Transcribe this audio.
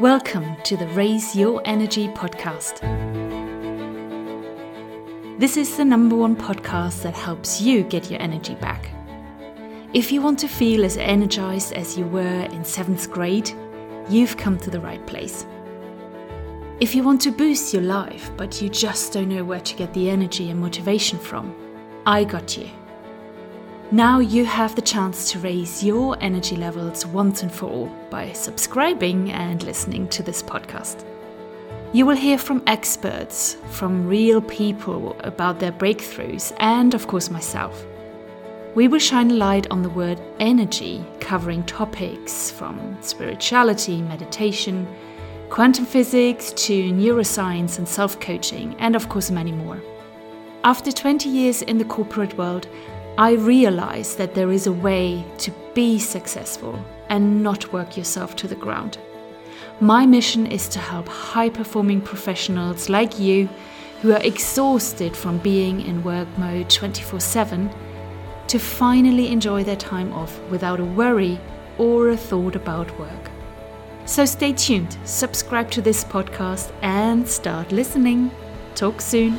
Welcome to the Raise Your Energy podcast. This is the number one podcast that helps you get your energy back. If you want to feel as energized as you were in seventh grade, you've come to the right place. If you want to boost your life, but you just don't know where to get the energy and motivation from, I got you. Now you have the chance to raise your energy levels once and for all by subscribing and listening to this podcast. You will hear from experts, from real people about their breakthroughs, and of course, myself. We will shine a light on the word energy, covering topics from spirituality, meditation, quantum physics to neuroscience and self coaching, and of course, many more. After 20 years in the corporate world, I realized that there is a way to be successful and not work yourself to the ground. My mission is to help high performing professionals like you who are exhausted from being in work mode 24 7 to finally enjoy their time off without a worry or a thought about work. So stay tuned, subscribe to this podcast, and start listening. Talk soon.